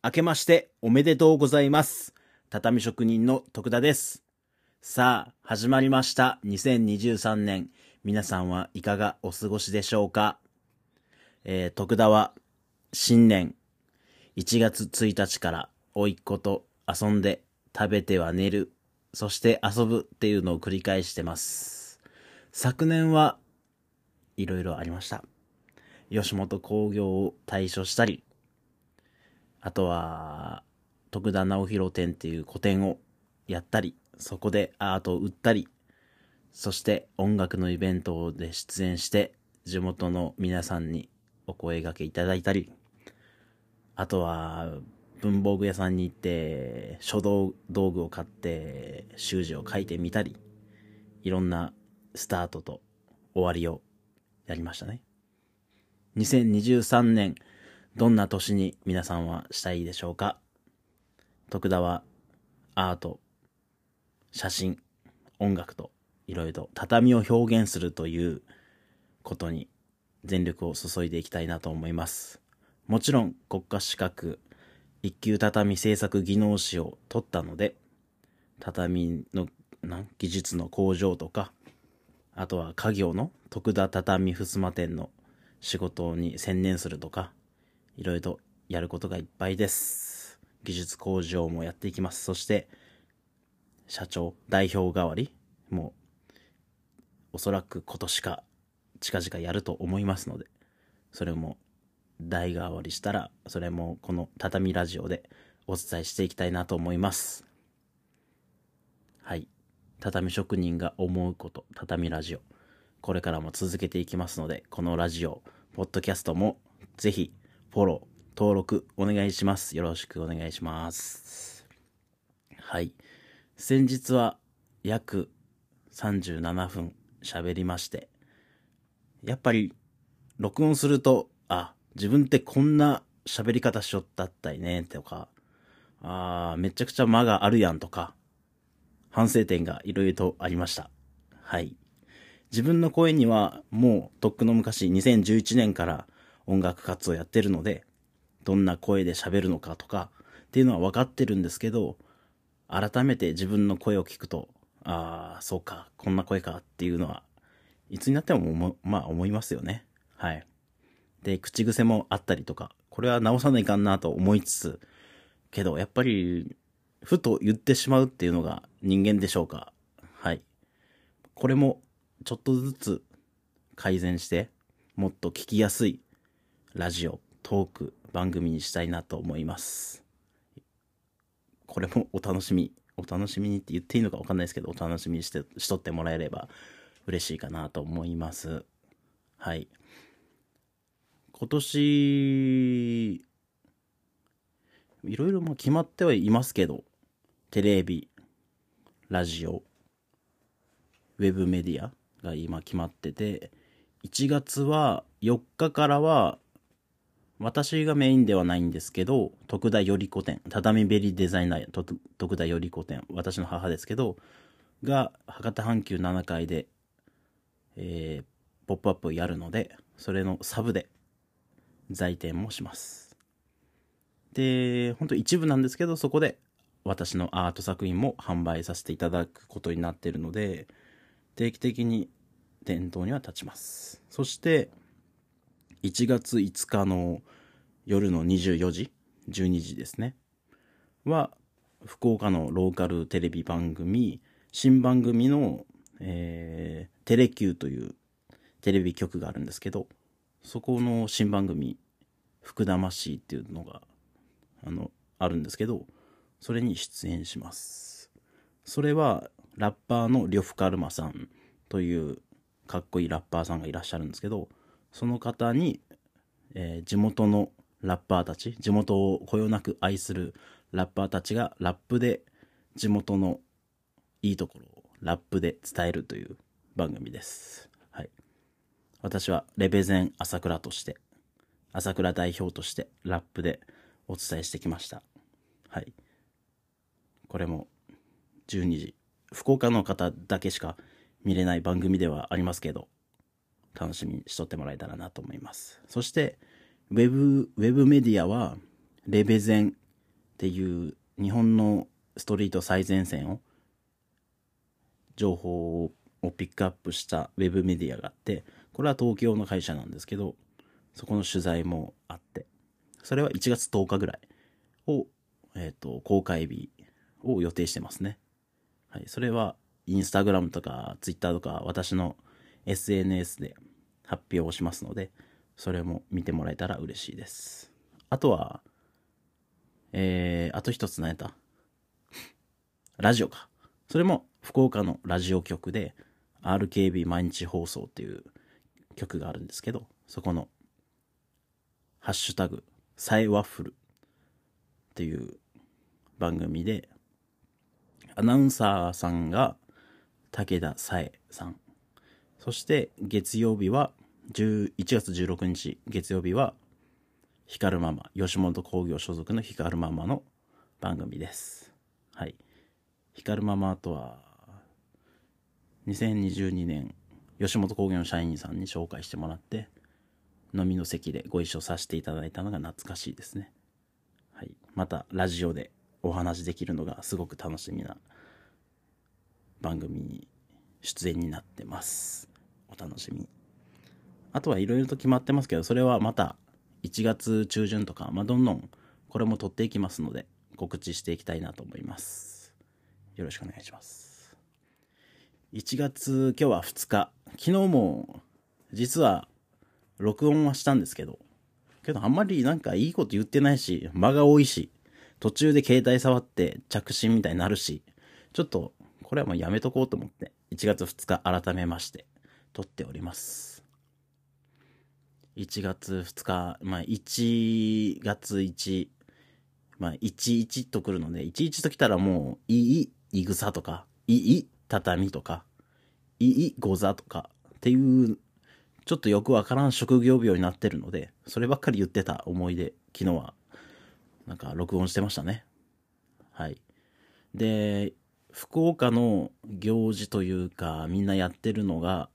明けましておめでとうございます。畳職人の徳田です。さあ、始まりました。2023年。皆さんはいかがお過ごしでしょうか？えー、徳田は新年1月1日から甥っ子と遊んで食べては寝る、そして遊ぶっていうのを繰り返してます。昨年はいろいろありました。吉本興業を退所したり、あとは、徳田直弘展っていう個展をやったり、そこでアートを売ったり、そして音楽のイベントで出演して、地元の皆さんにお声掛けいただいたり、あとは、文房具屋さんに行って、書道道具を買って、習字を書いてみたり、いろんなスタートと終わりをやりましたね。2023年、どんな年に皆さんはしたいでしょうか？徳田はアート、写真、音楽といろいろと畳を表現するということに全力を注いでいきたいなと思います。もちろん国家資格一級畳製作技能士を取ったので畳のな技術の向上とかあとは家業の徳田畳襖店の仕事に専念するとかいろいろとやることがいっぱいです。技術向上もやっていきます。そして、社長、代表代わりもう、おそらく今年か近々やると思いますので、それも代替わりしたら、それもこの畳ラジオでお伝えしていきたいなと思います。はい。畳職人が思うこと、畳ラジオ。これからも続けていきますので、このラジオ、ポッドキャストもぜひフォロー、登録お願いします。よろしくお願いします。はい。先日は約37分喋りまして、やっぱり録音すると、あ、自分ってこんな喋り方しよったったいね、とか、あーめちゃくちゃ間があるやんとか、反省点がいろいろとありました。はい。自分の声にはもうとっくの昔2011年から音楽活動やってるので、どんな声で喋るのかとかっていうのは分かってるんですけど、改めて自分の声を聞くと、ああ、そうか、こんな声かっていうのは、いつになっても思まあ思いますよね。はい。で、口癖もあったりとか、これは直さないかんなと思いつつ、けどやっぱり、ふと言ってしまうっていうのが人間でしょうか。はい。これもちょっとずつ改善して、もっと聞きやすいラジオ、トーク、番組にしたいなと思います。これもお楽しみ、お楽しみにって言っていいのかわかんないですけど、お楽しみにして、しとってもらえれば嬉しいかなと思います。はい。今年、いろいろも決まってはいますけど、テレビ、ラジオ、ウェブメディアが今決まってて、1月は4日からは、私がメインではないんですけど、徳田より子店、畳ベリーデザイナー、と徳田より子店、私の母ですけど、が、博多阪急7階で、えー、ポップアップをやるので、それのサブで在店もします。で、本当一部なんですけど、そこで私のアート作品も販売させていただくことになってるので、定期的に店頭には立ちます。そして、1月5日の夜の24時、12時ですね。は、福岡のローカルテレビ番組、新番組の、えー、テレ Q というテレビ局があるんですけど、そこの新番組、福玉しっていうのが、あの、あるんですけど、それに出演します。それは、ラッパーのリョフカルマさんというかっこいいラッパーさんがいらっしゃるんですけど、その方に、えー地元のラッパーたち、地元をこよなく愛するラッパーたちがラップで地元のいいところをラップで伝えるという番組です。はい。私はレベゼン朝倉として、朝倉代表としてラップでお伝えしてきました。はい。これも12時。福岡の方だけしか見れない番組ではありますけど、楽しみにしとってもらえたらなと思います。そして、ウェブ、ウェブメディアは、レベゼンっていう日本のストリート最前線を情報をピックアップしたウェブメディアがあってこれは東京の会社なんですけどそこの取材もあってそれは1月10日ぐらいを、えっ、ー、と公開日を予定してますねはいそれはインスタグラムとかツイッターとか私の SNS で発表をしますのでそれも見てもらえたら嬉しいですあとはえー、あと一つ何やった？ラジオか。それも福岡のラジオ局で RKB 毎日放送っていう曲があるんですけど、そこのハッシュタグ、サイワッフルっていう番組で、アナウンサーさんが武田さえさん。そして月曜日は、11月16日月曜日は、光るママ、吉本興業所属の光るママの番組です。はい。光るママとは、2022年、吉本興業の社員さんに紹介してもらって、飲みの席でご一緒させていただいたのが懐かしいですね。はい。また、ラジオでお話できるのがすごく楽しみな番組に出演になってます。お楽しみに。あとはいろいろと決まってますけど、それはまた1月中旬とか、まあ、どんどんこれも取っていきますので、告知していきたいなと思います。よろしくお願いします。1月、今日は2日。昨日も、実は、録音はしたんですけど、けどあんまりなんかいいこと言ってないし、間が多いし、途中で携帯触って着信みたいになるし、ちょっと、これはもうやめとこうと思って、1月2日改めまして、撮っております。1月2日、まあ、1月1、まあ、11と来るので、11と来たらもう、いい、いぐさとか、いい、畳とか、いい、ござとか、っていう、ちょっとよくわからん職業病になってるので、そればっかり言ってた思い出、昨日は、なんか録音してましたね。はい。で、福岡の行事というか、みんなやってるのが、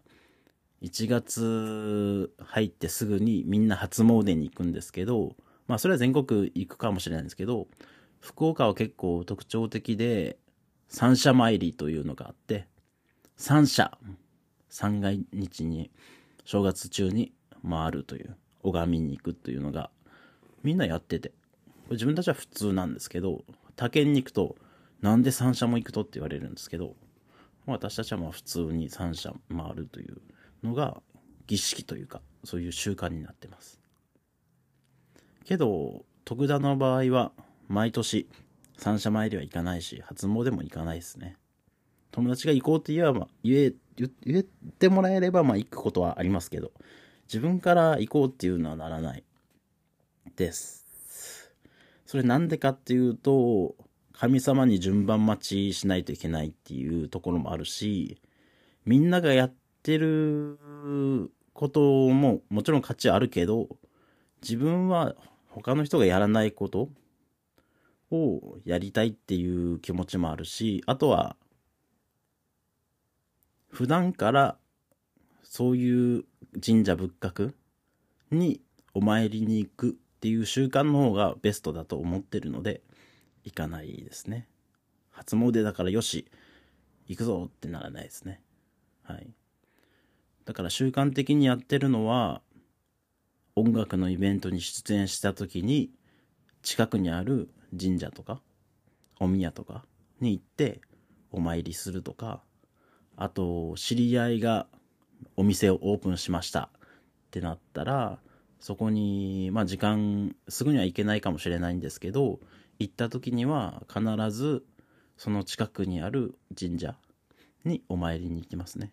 1月入ってすぐにみんな初詣に行くんですけど、まあそれは全国行くかもしれないんですけど、福岡は結構特徴的で、三社参りというのがあって、三社、三が日に正月中に回るという、拝みに行くというのが、みんなやってて、自分たちは普通なんですけど、他県に行くと、なんで三社も行くとって言われるんですけど、私たちはまあ普通に三社回るというのが儀式というかそういう習慣になってます。けど徳田の場合は毎年三社参りは行かないし初詣も行かないですね。友達が行こうって言えば言え言ってもらえればまあ行くことはありますけど自分から行こうっていうのはならない。です。それなんでかっていうと神様に順番待ちしないといけないっていうところもあるしみんながやっってることももちろん価値あるけど、自分は他の人がやらないことをやりたいっていう気持ちもあるし、あとは、普段からそういう神社仏閣にお参りに行くっていう習慣の方がベストだと思ってるので、行かないですね。初詣だからよし、行くぞってならないですね。はい。だから習慣的にやってるのは音楽のイベントに出演した時に近くにある神社とかお宮とかに行ってお参りするとかあと知り合いがお店をオープンしましたってなったらそこにまあ時間すぐには行けないかもしれないんですけど行った時には必ずその近くにある神社にお参りに行きますね。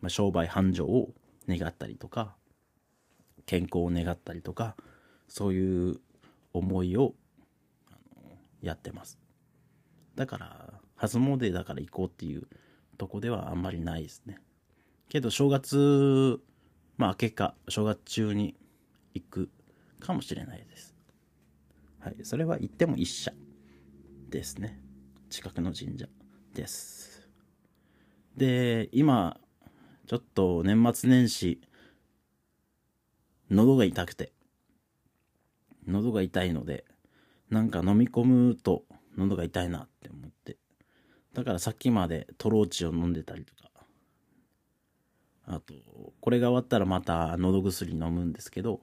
まあ、商売繁盛を願ったりとか健康を願ったりとかそういう思いをやってます。だから初詣だから行こうっていうとこではあんまりないですね。けど正月まあ結果正月中に行くかもしれないです。はいそれは行っても一社ですね。近くの神社です。で今ちょっと年末年始、喉が痛くて、喉が痛いので、なんか飲み込むと喉が痛いなって思って。だからさっきまでトローチを飲んでたりとか。あとこれが終わったらまた喉薬飲むんですけど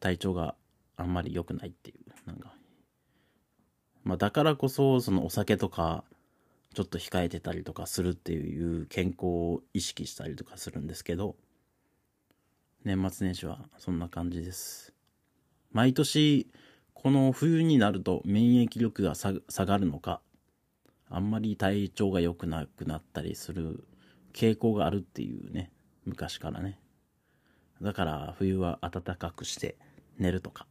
体調があんまり良くないっていう。なんかまあだからこそそのお酒とかちょっと控えてたりとかするっていう健康を意識したりとかするんですけど年末年始はそんな感じです。毎年この冬になると免疫力が下がるのかあんまり体調が良くなくなったりする傾向があるっていうね昔からね。だから冬は暖かくして寝るとか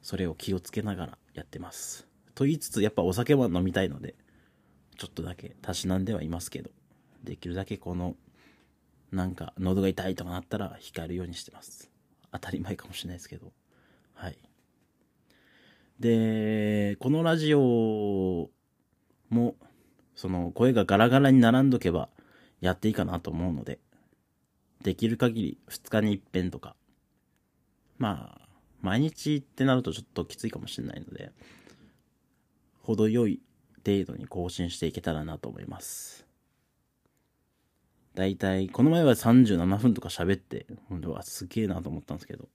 それを気をつけながらやってます。と言いつつやっぱお酒は飲みたいのでちょっとだけたしなんではいますけどできるだけこのなんか喉が痛いとかなったら控えるようにしてます。当たり前かもしれないですけど。はい。でこのラジオもその声がガラガラに並んどけばやっていいかなと思うのでできる限り2日に一遍とかまあ毎日ってなるとちょっときついかもしれないので程よい程度に更新していけたらなと思います。だいたいこの前は37分とか喋って本当はすげえなと思ったんですけど。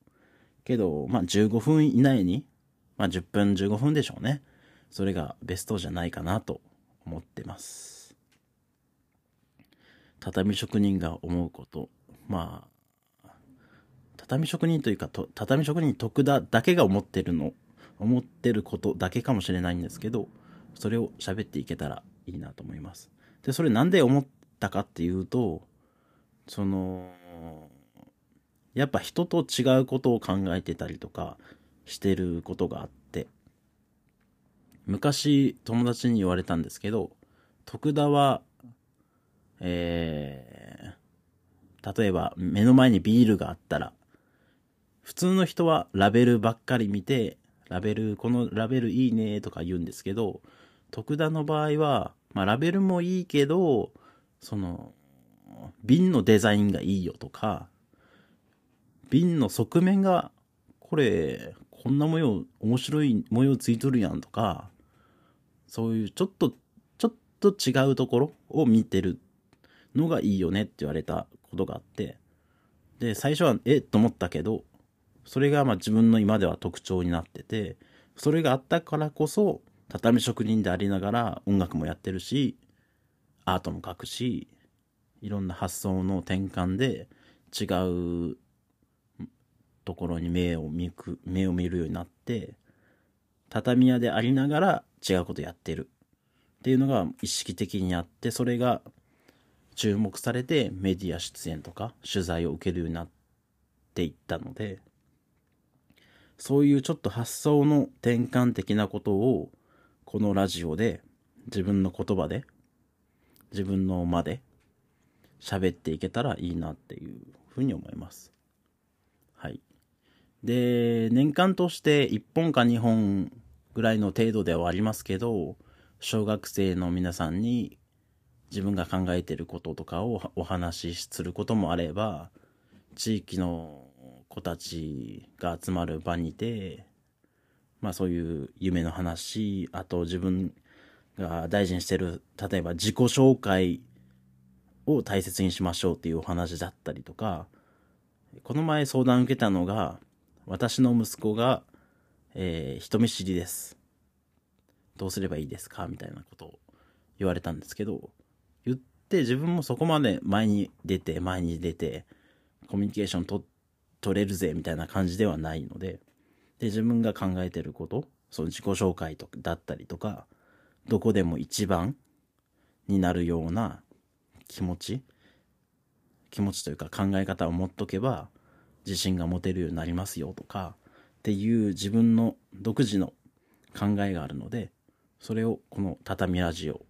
けどまあ15分以内にまあ10分15分でしょうね。それがベストじゃないかなと思ってます。畳職人が思うこと。まあ畳職人というかと畳職人徳田だけが思ってるの思ってることだけかもしれないんですけどそれを喋っていけたらいいなと思います。でそれなんで思ったかっていうとそのやっぱ人と違うことを考えてたりとかしてることがあって昔友達に言われたんですけど徳田はえー、例えば目の前にビールがあったら普通の人はラベルばっかり見てラベルこのラベルいいねとか言うんですけど徳田の場合は、まあ、ラベルもいいけどその瓶のデザインがいいよとか瓶の側面がこれこんな模様面白い模様ついとるやんとかそういうちょっとちょっと違うところを見てるのがいいよねって言われたことがあってで最初はえっ？と思ったけどそれがまあ自分の今では特徴になっててそれがあったからこそ畳職人でありながら音楽もやってるしアートも描くしいろんな発想の転換で違うところに目を見く目を見るようになって畳屋でありながら違うことやってる。っていうのが意識的にあってそれが注目されてメディア出演とか取材を受けるようになっていったのでそういうちょっと発想の転換的なことをこのラジオで自分の言葉で自分の間で喋っていけたらいいなっていうふうに思います。はい。で、年間として1本か2本ぐらいの程度ではありますけど、小学生の皆さんに自分が考えてることとかをお話しすることもあれば、地域の子たちが集まる場にて、まあそういう夢の話、あと自分が大事にしてる、例えば自己紹介を大切にしましょうっていうお話だったりとか、この前相談受けたのが、私の息子が、えー、人見知りです。どうすればいいですか？みたいなことを言われたんですけど、言って自分もそこまで前に出て、前に出て、コミュニケーションと取れるぜみたいな感じではないので、で、自分が考えてること、その自己紹介とだったりとか、どこでも一番になるような気持ち、気持ちというか考え方を持っとけば、自信が持てるようになりますよとかっていう自分の独自の考えがあるのでそれをこの畳ラジオ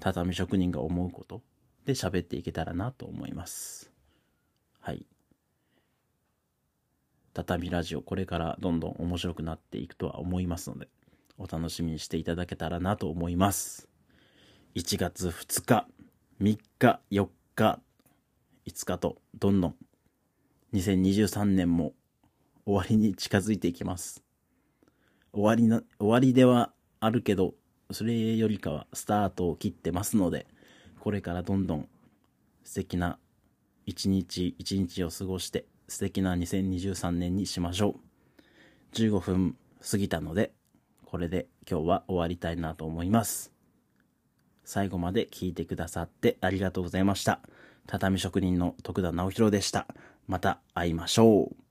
畳職人が思うことで喋っていけたらなと思います。はい。畳ラジオこれからどんどん面白くなっていくとは思いますのでお楽しみにしていただけたらなと思います1月2日3日4日5日とどんどん2023年も終わりに近づいていきます。終わりな、終わりではあるけど、それよりかはスタートを切ってますので、これからどんどん素敵な一日一日を過ごして素敵な2023年にしましょう。15分過ぎたので、これで今日は終わりたいなと思います。最後まで聞いてくださってありがとうございました。畳職人の徳田直弘でした。また会いましょう。